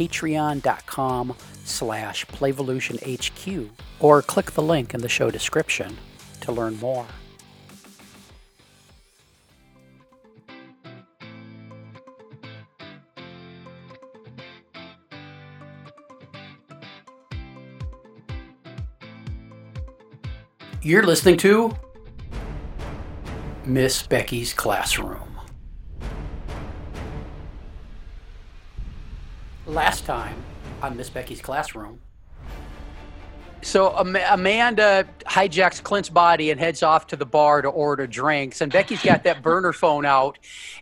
patreon.com slash playvolutionhq or click the link in the show description to learn more. You're listening to Miss Becky's Classroom. Last time on Miss Becky's Classroom. So Am- Amanda hijacks Clint's body and heads off to the bar to order drinks. And Becky's got that burner phone out,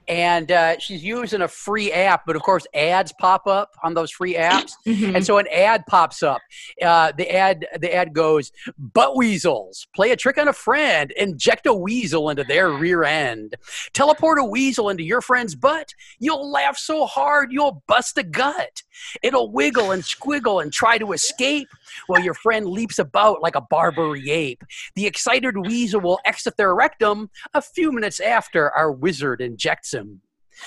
and uh, she's using a free app. But of course, ads pop up on those free apps, and so an ad pops up. Uh, the ad the ad goes, "Butt weasels play a trick on a friend. Inject a weasel into their rear end. Teleport a weasel into your friend's butt. You'll laugh so hard you'll bust a gut. It'll wiggle and squiggle and try to escape." While your friend leaps about like a Barbary ape. The excited weasel will exit their rectum a few minutes after our wizard injects him.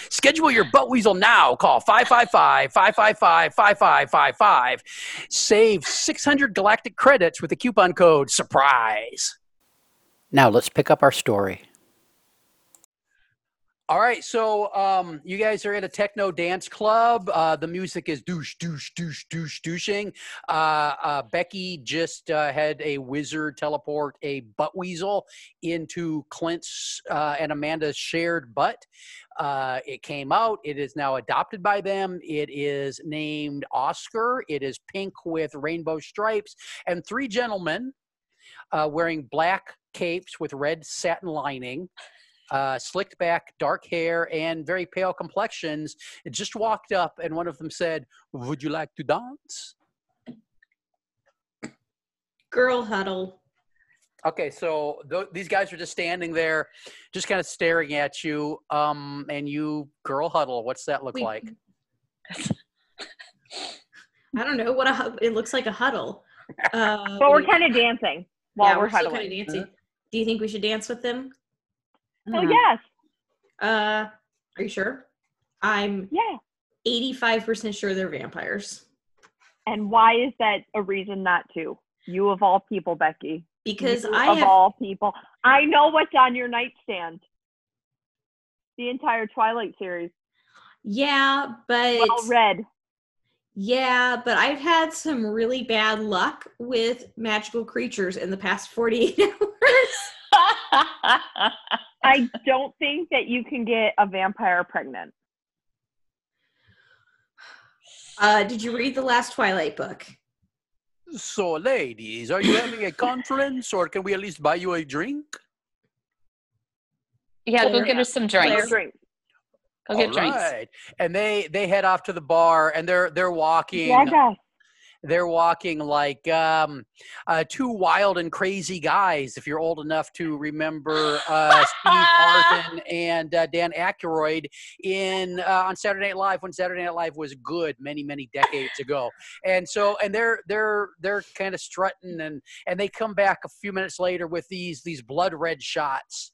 Schedule your butt weasel now. Call 555 555 5555. Save 600 galactic credits with the coupon code SURPRISE. Now let's pick up our story. All right, so um, you guys are at a techno dance club. Uh, the music is douche, douche, douche, douche, douching. Uh, uh, Becky just uh, had a wizard teleport a butt weasel into Clint's uh, and Amanda's shared butt. Uh, it came out. It is now adopted by them. It is named Oscar. It is pink with rainbow stripes, and three gentlemen wearing black capes with red satin lining uh, slicked back, dark hair, and very pale complexions, It just walked up, and one of them said, "Would you like to dance?" Girl huddle. Okay, so th- these guys are just standing there, just kind of staring at you. Um, and you, girl huddle. What's that look We- like? I don't know what a hu- it looks like a huddle. Uh, But we're kind of dancing while yeah, we're, still huddling. kind of dancing. Do you think we should dance with them? Oh yes, Uh, are you sure? I'm yeah. 85% sure they're vampires And why is that a reason not to? You of all people, Becky. because You I of have all people, I know what's on your nightstand. The entire Twilight series, yeah, but well read. yeah, but I've had some really bad luck with magical creatures in the past 48 hours. I don't think that you can get a vampire pregnant. Uh, did you read the last Twilight book? So, ladies, are you having a conference, or can we at least buy you a drink? Yeah, go Claire. get her some drinks. Drink. Go get All drinks. right. And they they head off to the bar, and they're they're walking. Yeah, they're walking like um, uh, two wild and crazy guys. If you're old enough to remember uh, Steve Martin and uh, Dan Aykroyd in uh, on Saturday Night Live when Saturday Night Live was good many many decades ago. And so and they're they're they're kind of strutting and and they come back a few minutes later with these these blood red shots.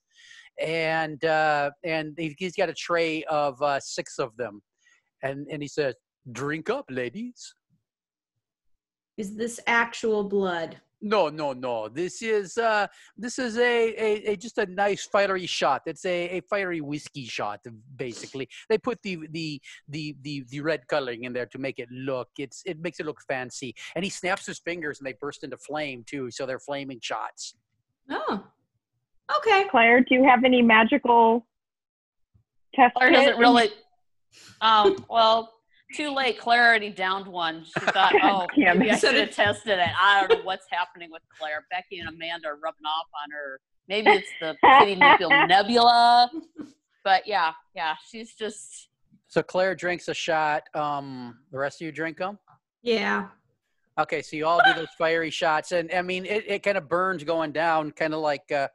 And uh, and he- he's got a tray of uh, six of them, and and he says, "Drink up, ladies." Is this actual blood? No, no, no. This is uh this is a, a, a just a nice fiery shot. It's a, a fiery whiskey shot, basically. They put the, the the the the red coloring in there to make it look it's it makes it look fancy. And he snaps his fingers and they burst into flame too, so they're flaming shots. Oh, okay. Claire, do you have any magical test? Claire doesn't really. Um, well, too late. Claire already downed one. She thought, oh, damn maybe I should have tested it. I don't know what's happening with Claire. Becky and Amanda are rubbing off on her. Maybe it's the Kitty Mayfield Nebula. But yeah, yeah, she's just So Claire drinks a shot. Um, the rest of you drink them. Yeah. Okay, so you all do those fiery shots, and I mean, it, it kind of burns going down, kind of like uh,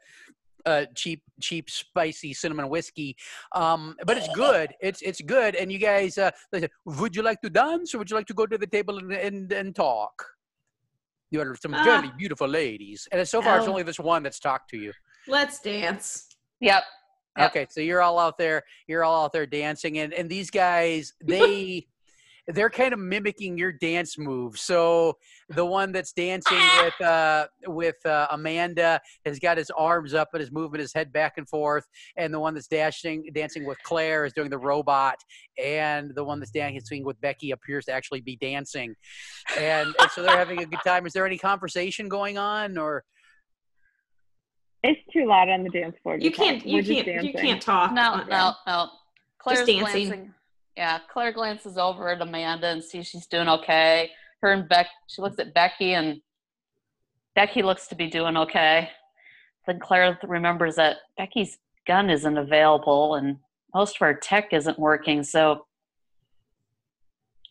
uh, cheap, cheap, spicy cinnamon whiskey. Um, but it's good. It's it's good. And you guys, uh, they said, would you like to dance, or would you like to go to the table and and, and talk? You are some Ah. very beautiful ladies, and so far it's Oh. only this one that's talked to you. Let's dance. Yep. Yep. Okay, so you're all out there. You're all out there dancing, and and these guys, they. They're kind of mimicking your dance moves. So the one that's dancing with uh, with uh, Amanda has got his arms up and is moving his head back and forth, and the one that's dashing dancing with Claire is doing the robot, and the one that's dancing with Becky appears to actually be dancing, and, and so they're having a good time. Is there any conversation going on, or It's too loud on the dance floor. You can't. You can't. You can't talk. No, on- no, no. Claire's dancing. glancing. Yeah, Claire glances over at Amanda and sees she's doing okay. Her and Beck, she looks at Becky and Becky looks to be doing okay. Then Claire remembers that Becky's gun isn't available and most of our tech isn't working. So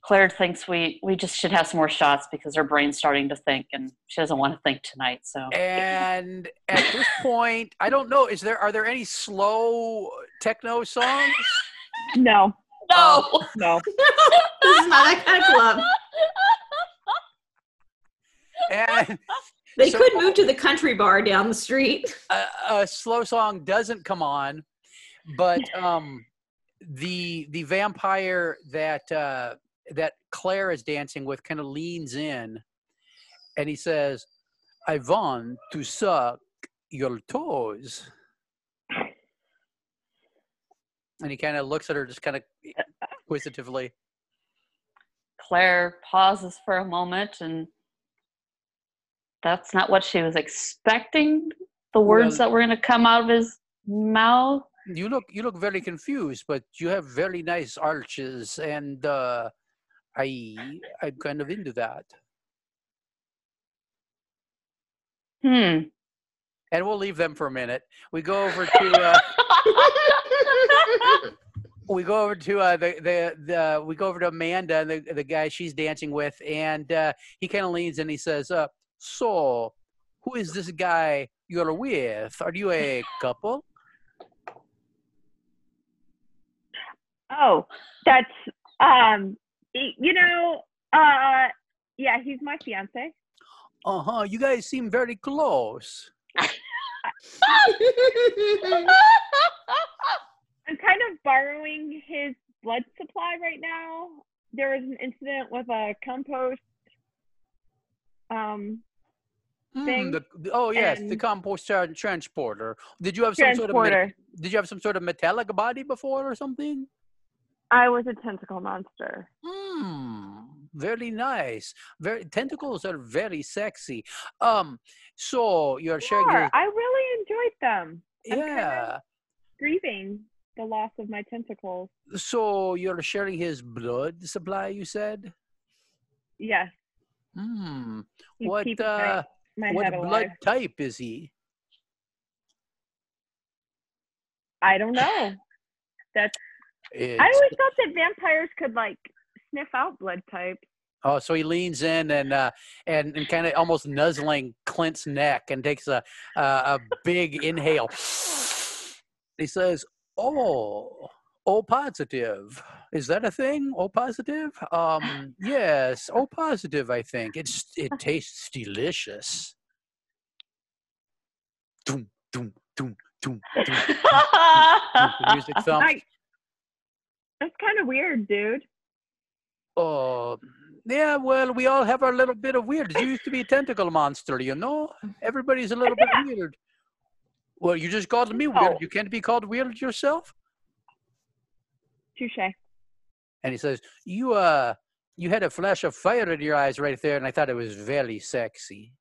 Claire thinks we we just should have some more shots because her brain's starting to think and she doesn't want to think tonight. So and at this point, I don't know. Is there are there any slow techno songs? No, no. no. this is not that kind of club. And They So- could move to the country bar down the street. a, a slow song doesn't come on, but um, the the vampire that uh, that Claire is dancing with kind of leans in, and he says, "I want to suck your toes." And he kind of looks at her, just kind of inquisitively. Claire pauses for a moment and that's not what she was expecting. The words Well- that were going to come out of his mouth. You look you look very confused, but you have very nice arches, and uh, I I'm kind of into that. Hmm. And we'll leave them for a minute. We go over to uh, we go over to uh, the, the the we go over to Amanda, the the guy she's dancing with, and uh, he kind of leans and he says, uh, "So, who is this guy you're with? Are you a couple?" Oh, that's um. You know, uh, yeah, he's my fiance. Uh huh. You guys seem very close. I'm kind of borrowing his blood supply right now. There was an incident with a compost. Um, Thing, the, the- oh yes, the compost tran- transporter. Did you have some sort of transporter. did you have some sort of metallic body before or something? I was a tentacle monster. Hmm. Very nice. Very tentacles are very sexy. Um. So you're sharing Sure, your I really enjoyed them. I'm yeah. Grieving the loss of my tentacles. So you're sharing his blood supply. You said. Yes. Hmm. He's What uh? my, my What blood type is he? I don't know. That's. I always thought that vampires could like sniff out blood types. Oh, so he leans in and uh, and and kind of almost nuzzling Clint's neck and takes a a, a big inhale. He says, "Oh, O positive. Is that a thing? O positive? Um, yes, O positive. I think it's it tastes delicious." Doom, doom, doom, doom, doom. The music thumps. I, that's kind of weird, dude. Oh, yeah, well, we all have our little bit of weird. You used to be a tentacle monster, you know? Everybody's a little bit weird. Well, you just called me weird. No. You can't be called weird yourself? Touche. And he says, You, uh, you had a flash of fire in your eyes right there, and I thought it was very sexy.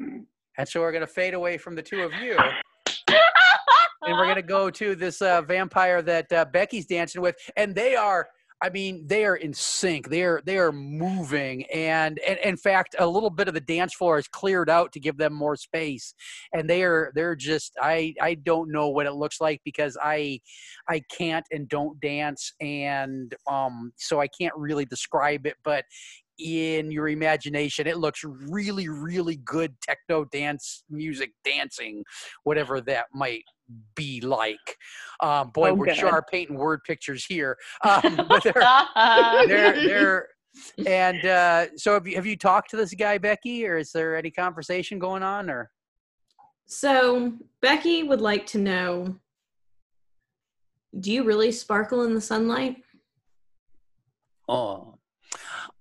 And so we're going to fade away from the two of you. And we're going to go to this uh, vampire that uh, Becky's dancing with. And they are, I mean, they are in sync. They are they are moving, and, and in fact, a little bit of the dance floor is cleared out to give them more space. And they are they're just I I don't know what it looks like because I I can't and don't dance, and um so I can't really describe it. But in your imagination. It looks really, really good techno dance music dancing, whatever that might be like. Um, boy, Oh, we're good. sharp painting word pictures here. Um, but they're, they're, they're, and uh, so have you, have you talked to this guy, Becky, or is there any conversation going on or? So Becky would like to know do you really sparkle in the sunlight? Oh,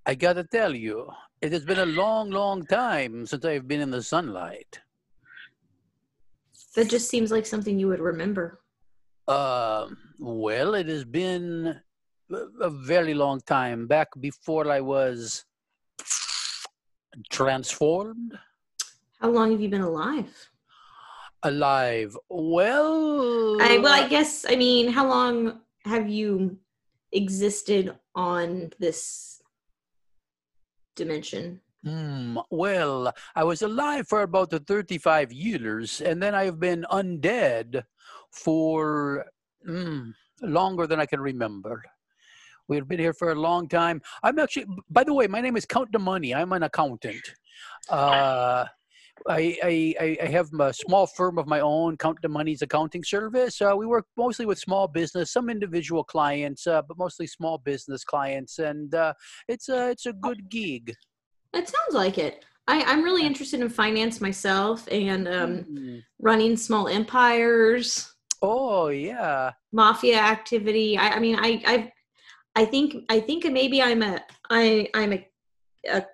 I gotta tell you, it has been a long, long time since I've been in the sunlight. That just seems like something you would remember. Um, well, it has been a a very long time back before I was transformed How long have you been alive? alive. Well, I, well, I guess, I mean, how long have you existed on this dimension? Hmm, well, I was alive for about the 35 years, and then I've been undead for mm, longer than I can remember. We've been here for a long time. I'm actually, by the way, my name is Count the Money. I'm an accountant. Uh, I, I, I- I have a small firm of my own, Count the Money's accounting service. Uh, we work mostly with small business, some individual clients, uh, but mostly small business clients, and uh, it's a it's a good gig. It sounds like it. I, I'm really interested in finance myself and um, Hmm. running small empires, Oh yeah. mafia activity. I, I mean, I, I, I think, I think maybe I'm a, I, I'm a, a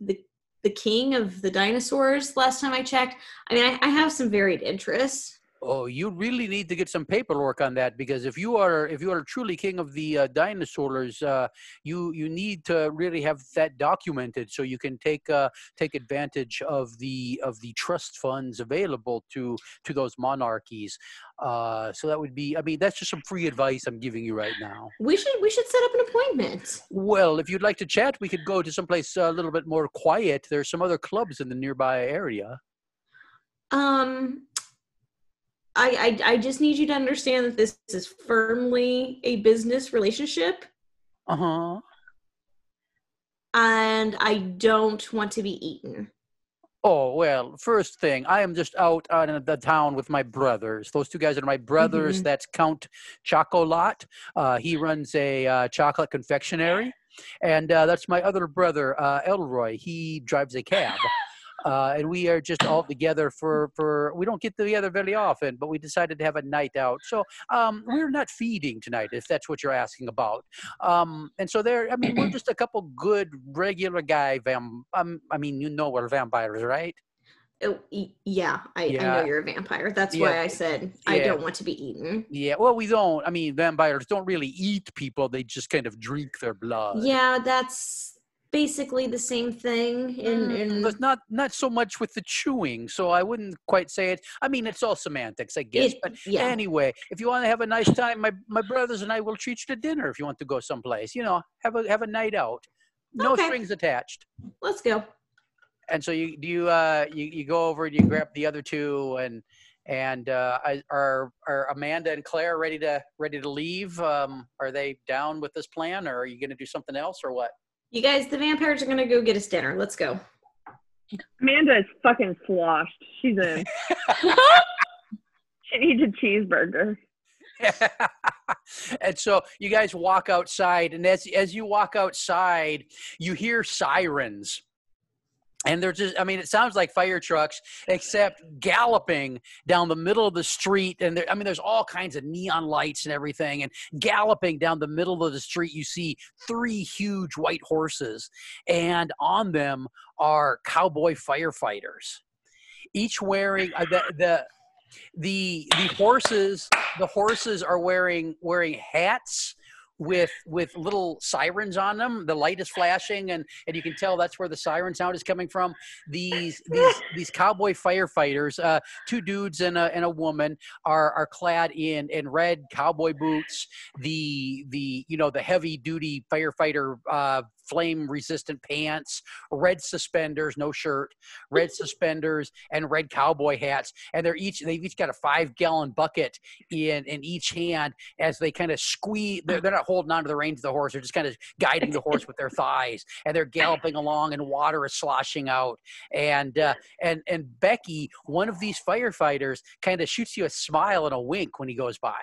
the, the king of the dinosaurs. Last time I checked, I mean, I, I have some varied interests. Oh, you really need to get some paperwork on that because if you are if you are truly king of the uh, dinosaurs, uh, you you need to really have that documented so you can take uh, take advantage of the of the trust funds available to to those monarchies. Uh, so that would be. I mean, that's just some free advice I'm giving you right now. We should, we should set up an appointment. Well, if you'd like to chat, we could go to someplace a little bit more quiet. There's some other clubs in the nearby area. Um, I, I, I just need you to understand that this is firmly a business relationship, Uh huh. and I don't want to be eaten. Oh, well, first thing, I am just out on the town with my brothers. Those two guys are my brothers. Mhm. That's Count Chocolat. Uh, he runs a uh, chocolate confectionery. And uh, that's my other brother, uh, Elroy. He drives a cab. Uh, and we are just all together for, for, we don't get together very often, but we decided to have a night out. So um, we're not feeding tonight, if that's what you're asking about. Um, and so there, I mean, we're just a couple good regular guy vam. Um, I mean, you know we're vampires, right? Oh, yeah, I, I know you're a vampire. That's Yeah. why I said I Yeah. don't want to be eaten. Yeah. Well, we don't. I mean, vampires don't really eat people; they just kind of drink their blood. Yeah, that's basically the same thing. In, Mm, in but not not so much with the chewing. So I wouldn't quite say it. I mean, it's all semantics, I guess. it- but yeah, anyway, if you want to have a nice time, my my brothers and I will treat you to dinner. If you want to go someplace, you know, have a have a night out. No Okay. strings attached. let's go. and so you do you uh you, you go over and you grab the other two and and uh are are amanda and claire ready to ready to leave um are they down with this plan or are you gonna do something else or what You guys, the vampires are gonna go get us dinner. Let's go. Amanda is fucking sloshed. She's in. she needs a cheeseburger. and so you guys walk outside and as as you walk outside you hear sirens and they're just i mean it sounds like fire trucks except galloping down the middle of the street and i mean there's all kinds of neon lights and everything and galloping down the middle of the street you see three huge white horses and on them are cowboy firefighters each wearing uh, the, the the the horses the horses are wearing wearing hats with with little sirens on them. The light is flashing, and and you can tell that's where the siren sound is coming from. These these these cowboy firefighters, uh, two dudes and a and a woman, are are clad in in red cowboy boots. The the you know the heavy duty firefighter uh, flame resistant pants, red suspenders, no shirt, red suspenders, and red cowboy hats. And they're each they've each got a five gallon bucket in in each hand as they kind of squeeze. They're, they're not holding onto the reins of the horse; they're just kind of guiding the horse with their thighs, and they're galloping along, and water is sloshing out. And uh, and and Becky, one of these firefighters, kind of shoots you a smile and a wink when he goes by.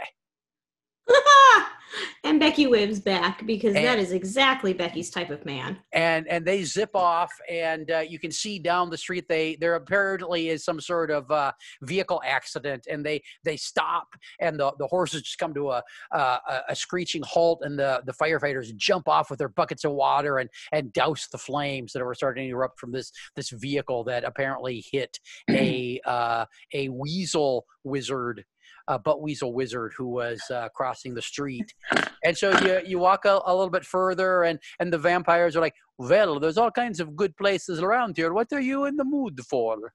and Becky waves back because And- that is exactly Becky's type of man. and and they zip off and uh, you can see down the street they there apparently is some sort of uh, vehicle accident and they they stop and the, the horses just come to a, a a- a screeching halt and the the firefighters jump off with their buckets of water and and douse the flames that were starting to erupt from this this vehicle that apparently hit a uh, a weasel wizard a butt weasel wizard who was uh, crossing the street. And so you you walk a, a little bit further and and the vampires are like well there's all kinds of good places around here. What are you in the mood for?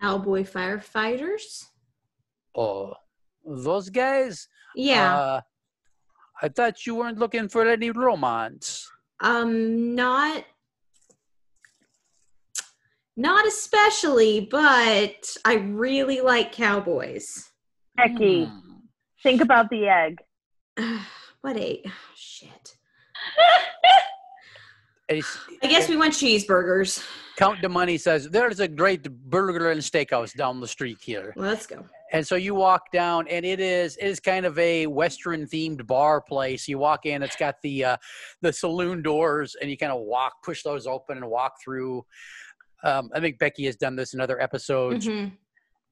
Cowboy firefighters. oh those guys? Yeah. uh, i thought you weren't looking for any romance. Um not not especially, but I really like cowboys. Becky, Hmm. think about the egg. what a oh, shit. I guess we want cheeseburgers. count the money says there's a great burger and steakhouse down the street here Let's go. and so you walk down and it is it is kind of a western themed bar place you walk in it's got the uh the saloon doors and you kind of walk push those open and walk through um i think becky has done this in other episodes Mhm.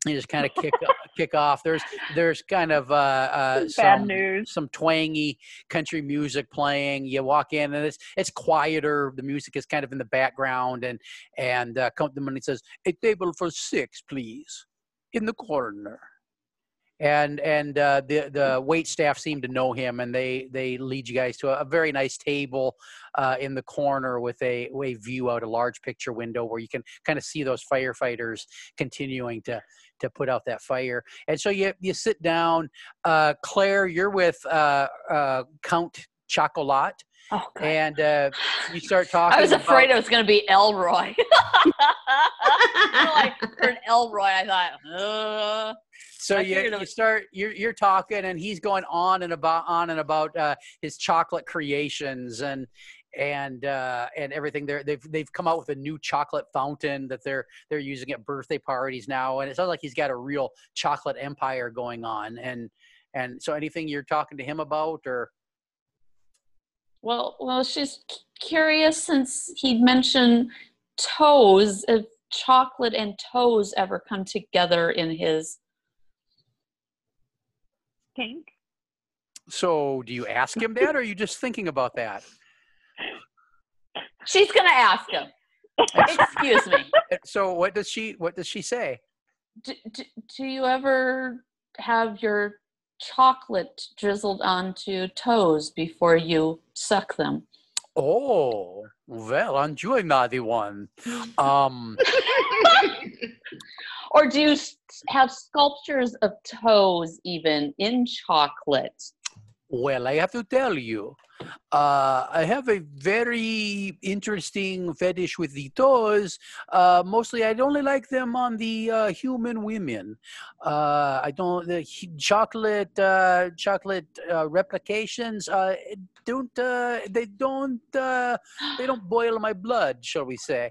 you just kind of kick kick off there's there's kind of uh uh some news. some twangy country music playing. You walk in and it's it's quieter. The music is kind of in the background, and and uh, come to them and he says, "A table for six, please, in the corner." And and uh, the the wait staff seem to know him, and they they lead you guys to a, a very nice table uh, in the corner with a, a view out a large picture window where you can kind of see those firefighters continuing to to put out that fire. And so you you sit down. Uh, Claire, you're with uh, uh, Count Chocolat, Oh, God. and uh, you start talking. I was afraid about- it was going to be Elroy. I heard Elroy, I thought, uh, so I you, you start you're you're talking and he's going on and about on and about uh, his chocolate creations and and uh, and everything. They're, they've they've come out with a new chocolate fountain that they're they're using at birthday parties now, and it sounds like he's got a real chocolate empire going on. And and so anything you're talking to him about or well, well, she's curious since he'd mentioned toes. If chocolate and toes ever come together in his Pink. so do you ask him that or are you just thinking about that? She's going to ask him. Excuse me. So what does she what does she say? Do, do, do you ever have your chocolate drizzled onto toes before you suck them? Oh, well, a naughty one? Um, Or do you have sculptures of toes even in chocolate? Well, I have to tell you, uh, I have a very interesting fetish with the toes. Uh, mostly, I only like them on the uh, human women. Uh, I don't the chocolate uh, chocolate uh, replications. Uh, don't uh, they don't uh, they don't boil my blood, shall we say?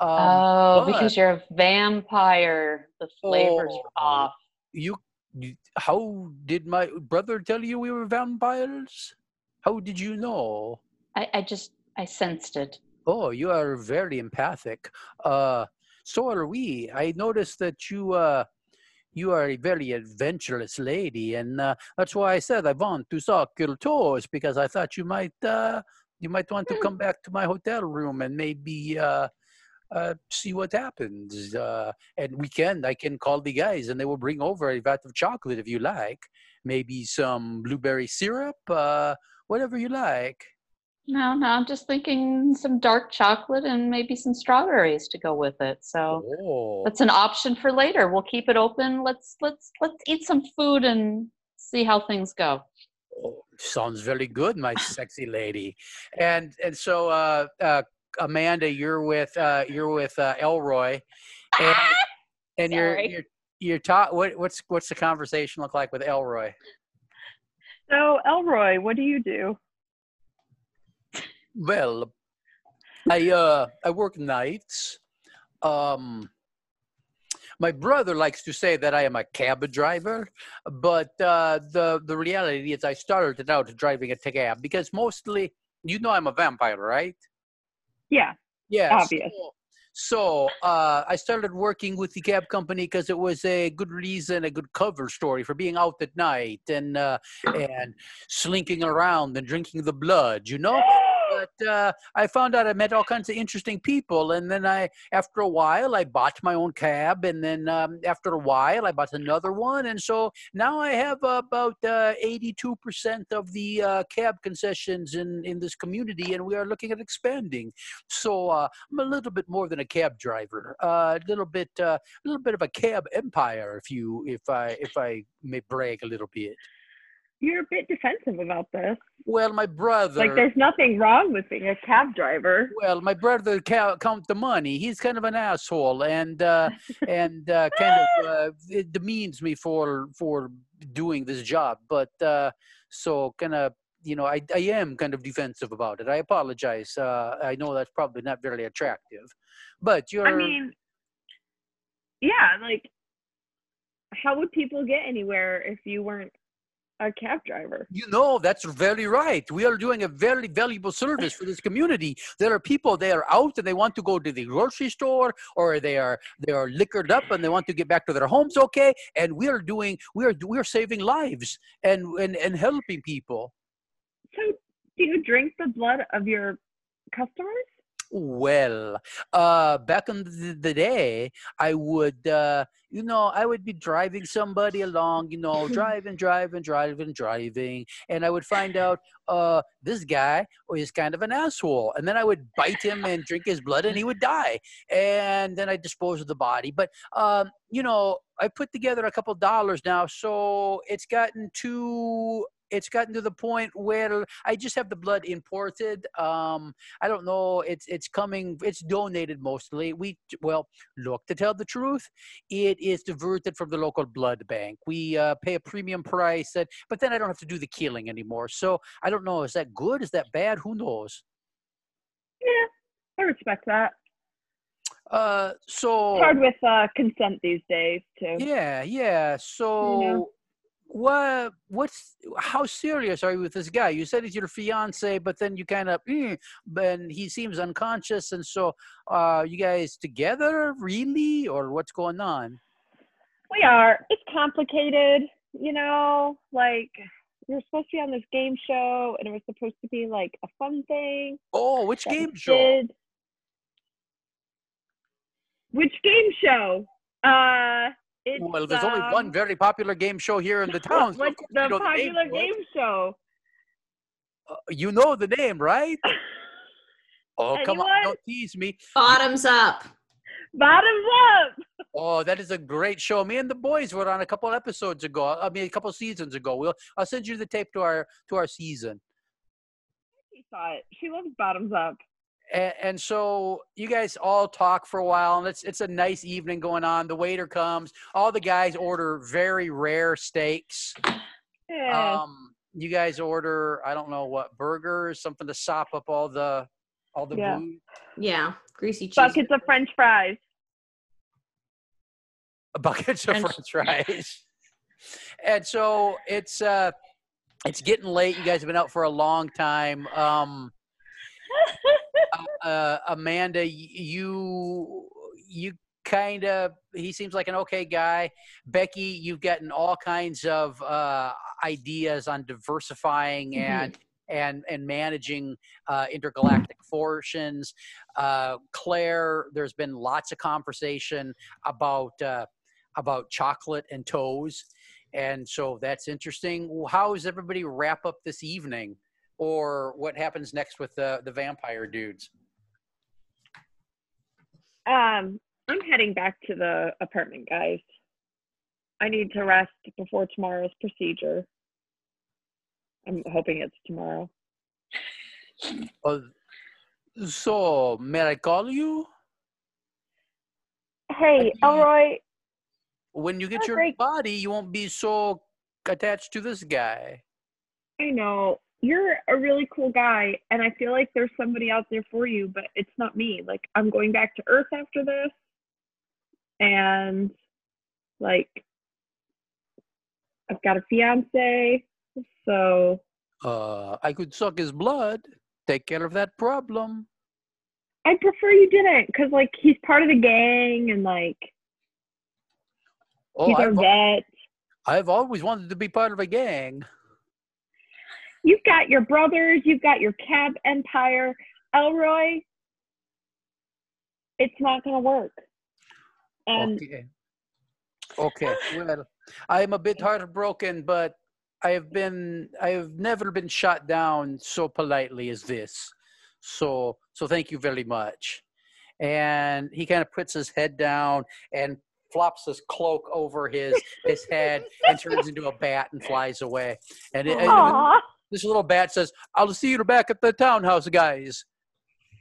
Um, oh, but- because you're a vampire. The flavors Oh. are off. you how did my brother tell you we were vampires? How did you know? I, I just I sensed it. oh you are very empathic. Uh so are we. I noticed that you uh you are a very adventurous lady and uh, that's why i said i want to suck your toes because i thought you might uh you might want to come back to my hotel room and maybe uh uh, see what happens. Uh, and weekend, I can call the guys and they will bring over a vat of chocolate if you like. maybe some blueberry syrup, uh, whatever you like. No, no, I'm just thinking some dark chocolate and maybe some strawberries to go with it. So Oh, that's an option for later. We'll keep it open. Let's let's let's eat some food and see how things go. oh, sounds very good, my sexy lady. And and so, uh, uh, Amanda, you're with uh, you're with uh, Elroy, and, and you're you're you're ta- what, what's what's the conversation look like with Elroy? So, Elroy, what do you do? Well, I uh I work nights. Um my brother likes to say that I am a cab driver, but uh, the the reality is I started out driving a cab because mostly you know I'm a vampire, right? Yeah. Yeah. Obvious. So, so uh, I started working with the cab company because it was a good reason, a good cover story for being out at night and uh, and slinking around and drinking the blood, you know but uh, I found out I met all kinds of interesting people, and then I, after a while, I bought my own cab, and then um, after a while, I bought another one, and so now I have about uh, eighty-two percent of the uh, cab concessions in in this community, and we are looking at expanding. So uh, I'm a little bit more than a cab driver, uh, a little bit, uh, a little bit of a cab empire, if you, if I, if I may brag a little bit. You're a bit defensive about this. Well, my brother. Like, there's nothing wrong with being a cab driver. Well, my brother ca- count the money. He's kind of an asshole, and uh, and uh, kind of uh, it demeans me for for doing this job. But uh, so kind of you know, I I am kind of defensive about it. I apologize. Uh, I know that's probably not very attractive, but you're. I mean, yeah, like, how would people get anywhere if you weren't a cab driver? You know, that's very right. We are doing a very valuable service for this community. There are people they are out and they want to go to the grocery store or they are they are liquored up and they want to get back to their homes okay. And we are doing we are we are saving lives and and, and helping people. So, do you drink the blood of your customers? Well, uh, back in the, the day, I would, uh, you know, I would be driving somebody along, you know, driving, driving, driving, driving, and I would find out, uh, this guy is kind of an asshole, and then I would bite him and drink his blood, and he would die, and then I dispose of the body. But, um, you know, I put together a couple dollars now, so it's gotten to it's gotten to the point where I just have the blood imported. Um, I don't know. It's it's coming. It's donated mostly. We well, look to tell the truth, it is diverted from the local blood bank. We uh, pay a premium price, that, but then I don't have to do the killing anymore. So I don't know. Is that good? Is that bad? Who knows? Yeah, I respect that. Uh, so It's hard with uh, consent these days, too. Yeah, yeah. So what what's how serious are you with this guy? You said he's your fiance, but then you kind of mm, but he seems unconscious and so uh you guys together really or what's going on? We are. It's complicated, you know, like we were supposed to be on this game show and it was supposed to be like a fun thing. Oh, which game show? did. Which game show? Uh it's Well, there's only one um, very popular game show here in the town. so What's the you know popular for it. game show? Uh, you know the name, right? Oh, come on, don't tease me. Bottoms up. Bottoms up. Oh, that is a great show. Me and the boys were on a couple episodes ago. I mean, a couple seasons ago. We'll I'll send you the tape to our to our season. She saw it. She loves bottoms up. And, and so you guys all talk for a while, and it's it's a nice evening going on. The waiter comes. All the guys order very rare steaks. Yeah. Um, you guys order I don't know what burgers, something to sop up all the all the Yeah. booze. Yeah, greasy cheese. Buckets of French fries. buckets of French- french fries. and so it's uh it's getting late. You guys have been out for a long time. Um uh, Amanda, you you kind of he seems like an okay guy. Becky, you've gotten all kinds of uh, ideas on diversifying Mhm. and and and managing uh, intergalactic fortunes. Uh, Claire, there's been lots of conversation about uh, about chocolate and toes. and so that's interesting. How does everybody wrap up this evening, or what happens next with the the vampire dudes? Um, I'm heading back to the apartment, guys. I need to rest before tomorrow's procedure. I'm hoping it's tomorrow. Uh, so may I call you Hey, Elroy, when you get Oh, your great. body? You won't be so attached to this guy. I know you're a really cool guy, and I feel like there's somebody out there for you, but it's not me. Like, I'm going back to Earth after this, and like, I've got a fiance, so Uh, I could suck his blood, take care of that problem. I prefer you didn't, because like he's part of the gang, and like Oh, he's our I've, vet. I've always wanted to be part of a gang. You've got your brothers, you've got your cab empire, Elroy. It's not gonna work. And Okay. Okay. Well, I am a bit heartbroken, but I have been I have never been shot down so politely as this. So so thank you very much. And he kind of puts his head down and flops his cloak over his his head and turns into a bat and flies away. And, it, Aw, this little bat says, "I'll see you back at the townhouse, guys."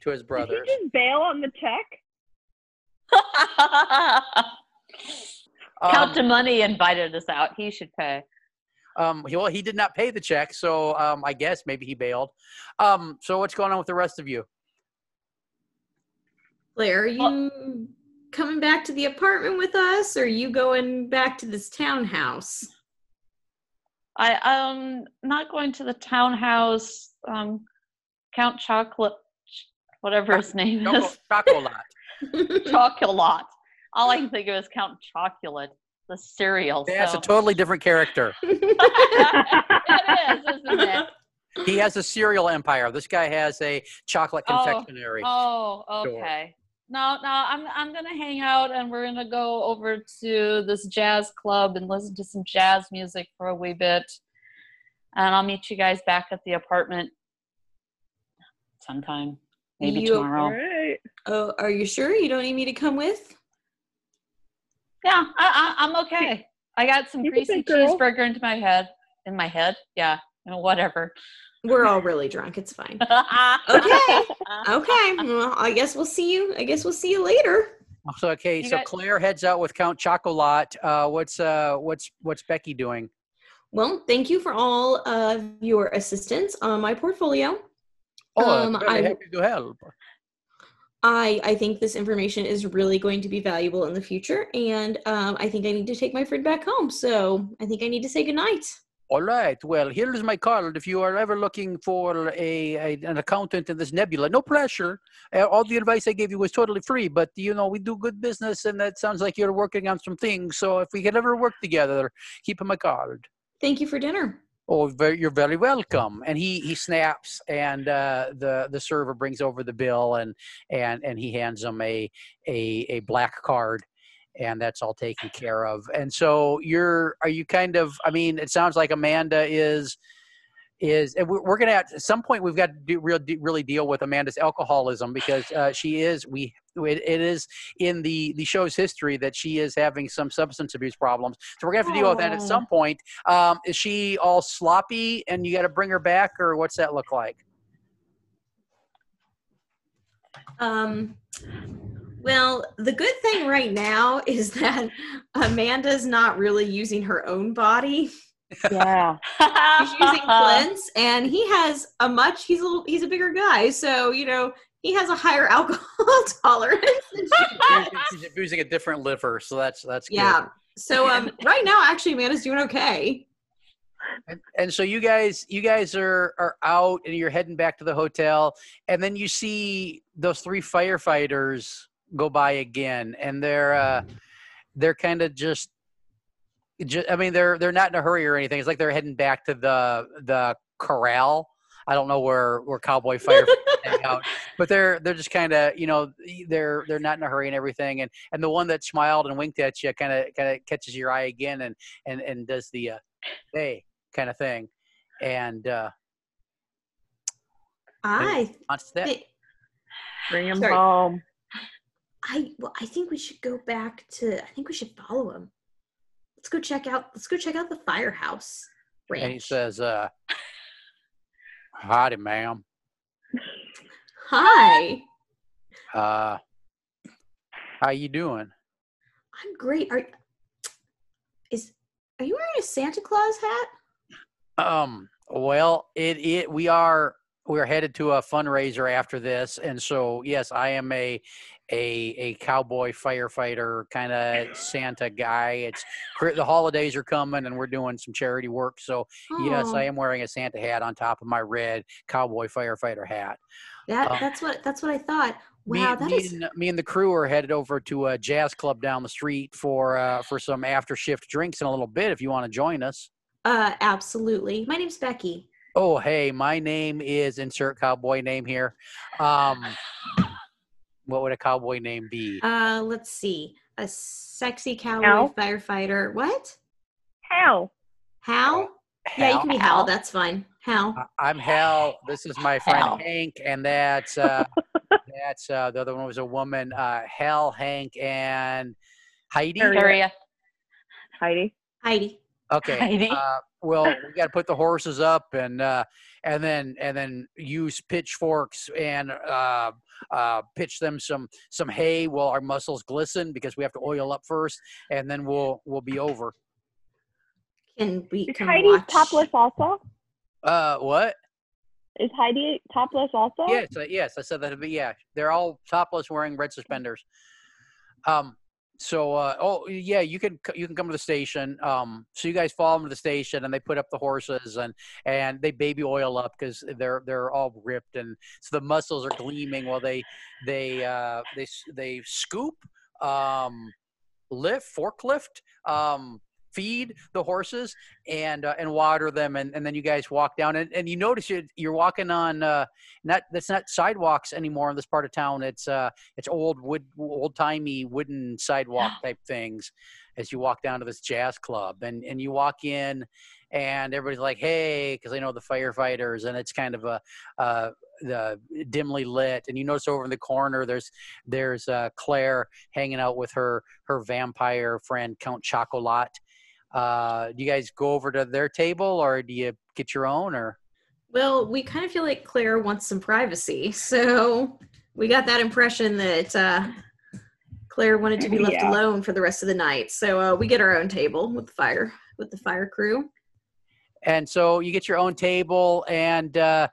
To his brother. did brothers. he just bail on the check? Count Um, to Money invited us out. He should pay. Um, he, well, he did not pay the check, so um, I guess maybe he bailed. Um, so what's going on with the rest of you? Claire, are you coming back to the apartment with us, or are you going back to this townhouse? I um not going to the townhouse. Um, Count Chocolate, whatever his name Choco, is, Chocolat. Chocolate. All I can think of is Count Chocula, the cereal. That's so. a totally different character. it is, isn't it? He has a cereal empire. This guy has a chocolate Oh, confectionery. Oh, Sure. okay. No, no, I'm I'm gonna hang out and we're gonna go over to this jazz club and listen to some jazz music for a wee bit. And I'll meet you guys back at the apartment sometime. Maybe You- tomorrow. right. oh, are you sure you don't need me to come with? Yeah, I, I, I'm okay. I got some a greasy cheeseburger into my head. In my head, yeah, you know, whatever. We're all really drunk. It's fine. okay. Okay. Well, I guess we'll see you. I guess we'll see you later. So okay, You so got- Claire heads out with Count Chocolat. Uh, what's uh, what's what's Becky doing? Well, thank you for all of your assistance on my portfolio. Oh, Um, I'm very I- happy to help. I I think this information is really going to be valuable in the future, and um, I think I need to take my friend back home. So I think I need to say goodnight. All right. Well, here is my card. If you are ever looking for a, a an accountant in this nebula, no pressure. Uh, all the advice I gave you was totally free. But you know, we do good business, and that sounds like you're working on some things. So if we could ever work together, keep my card. Thank you for dinner. Oh, very, you're very welcome. And he he snaps, and uh, the the server brings over the bill, and and and he hands him a a a black card, and that's all taken care of. And so you're are you kind of? I mean, it sounds like Amanda is is and we're, we're gonna at some point we've got to do, real, really deal with Amanda's alcoholism because uh, she is we it, it is in the the show's history that she is having some substance abuse problems. So we're gonna have to deal with that at some point. Um, is she all sloppy and you got to bring her back, or what's that look like? Um, well, the good thing right now is that Amanda's not really using her own body. Yeah. She's using Clint's, and he has a much. He's a little, he's a bigger guy, so you know he has a higher alcohol tolerance. than she. She's abusing a different liver, so that's that's good. yeah. So um, right now, actually, Amanda's doing okay. And, and so you guys you guys are are out and you're heading back to the hotel and then you see those three firefighters go by again and they're uh they're kind of just just I mean they're they're not in a hurry or anything. It's like they're heading back to the the corral I don't know where where cowboy Fire hang out, but they're they're just kind of you know they're they're not in a hurry and everything. And and the one that smiled and winked at you kind of kind of catches your eye again and and and does the uh, hey kind of thing. And uh, I wants that. Bring him Sorry. home. I well, I think we should go back to. I think we should follow him. Let's go check out. Let's go check out the firehouse ranch. And he says, uh, "Howdy, ma'am. "Hi, Uh, how you doing?" I'm great. Are is are you wearing a Santa Claus hat? Um. Well, it it we are we're headed to a fundraiser after this, and so yes, I am a a a cowboy firefighter kind of Santa guy. It's the holidays are coming, and we're doing some charity work. So yes, Oh, I am wearing a Santa hat on top of my red cowboy firefighter hat. That um, that's what that's what I thought. Me, Wow, that me, is and, me and the crew are headed over to a jazz club down the street for uh, for some after shift drinks in a little bit. If you want to join us. uh absolutely. My name's Becky. Oh, hey, my name is insert cowboy name here. Um, what would a cowboy name be? Uh, let's see. A sexy cowboy Hal? firefighter. What? Hal. Hal? Yeah, you can be Hal. Hal. That's fine. Hal. I- I'm Hal. This is my friend Hal. Hank, and that's uh, that's uh, the other one was a woman. Uh, Hal, Hank, and Heidi. Harriet. Victoria. Heidi. Heidi. Okay. Heidi. Uh, well, we got to put the horses up and uh, and then and then use pitchforks and uh, uh, pitch them some some hay while our muscles glisten because we have to oil up first, and then we'll we'll be over. Can we Is come Heidi watch? topless also? Uh, what? Is Heidi topless also? Yes, uh, yes, I said that. But yeah, they're all topless, wearing red suspenders. Um. So, uh, oh yeah, you can you can come to the station. Um. So you guys follow them to the station, and they put up the horses, and and they baby oil up because they're they're all ripped, and so the muscles are gleaming while they they uh they they scoop, um, lift forklift, um, feed the horses and uh, and water them and, and then you guys walk down and, and you notice you're, you're walking on uh not that's not sidewalks anymore in this part of town. It's uh it's old wood old timey wooden sidewalk type things as you walk down to this jazz club and and you walk in and everybody's like hey because they know the firefighters and it's kind of a uh the dimly lit and you notice over in the corner there's there's uh claire hanging out with her her vampire friend Count Chocula uh do you guys go over to their table or do you get your own or Well, we kind of feel like Claire wants some privacy, so we got that impression that uh, Claire wanted to be left Yeah. alone for the rest of the night. So uh, we get our own table with the fire with the fire crew. and so you get your own table and uh,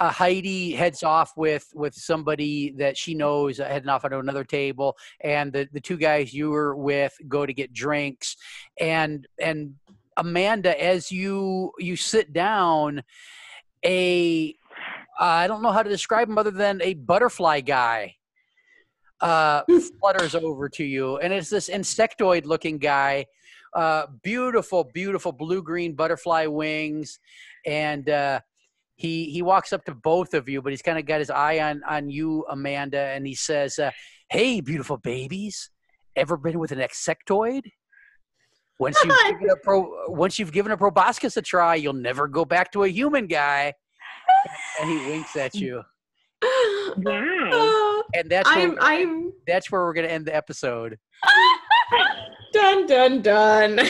uh, heidi heads off with with somebody that she knows uh, heading off onto another table and the, the two guys you were with go to get drinks. And and amanda as you you sit down a i don't know how to describe him other than a butterfly guy uh, flutters over to you. And it's this insectoid looking guy uh, beautiful, beautiful blue green butterfly wings, and uh, he he walks up to both of you, but he's kind of got his eye on on you, Amanda, and he says, uh, "Hey, beautiful babies, ever been with an insectoid?" Once you've given a pro, once you've given a proboscis a try, you'll never go back to a human guy. And he winks at you, Wow. And that's where, I'm I'm that's where we're gonna end the episode. done done done.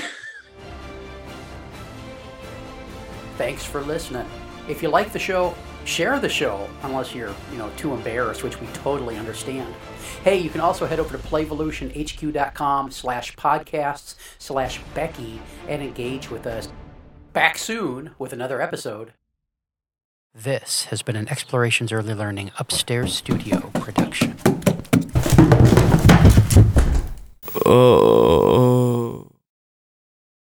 Thanks for listening. If you like the show, share the show, unless you're, you know, too embarrassed, which we totally understand. Hey, you can also head over to playvolutionhq.com slash podcasts slash Becky and engage with us. Back soon with another episode. This has been an Explorations Early Learning Upstairs Studio production. Oh.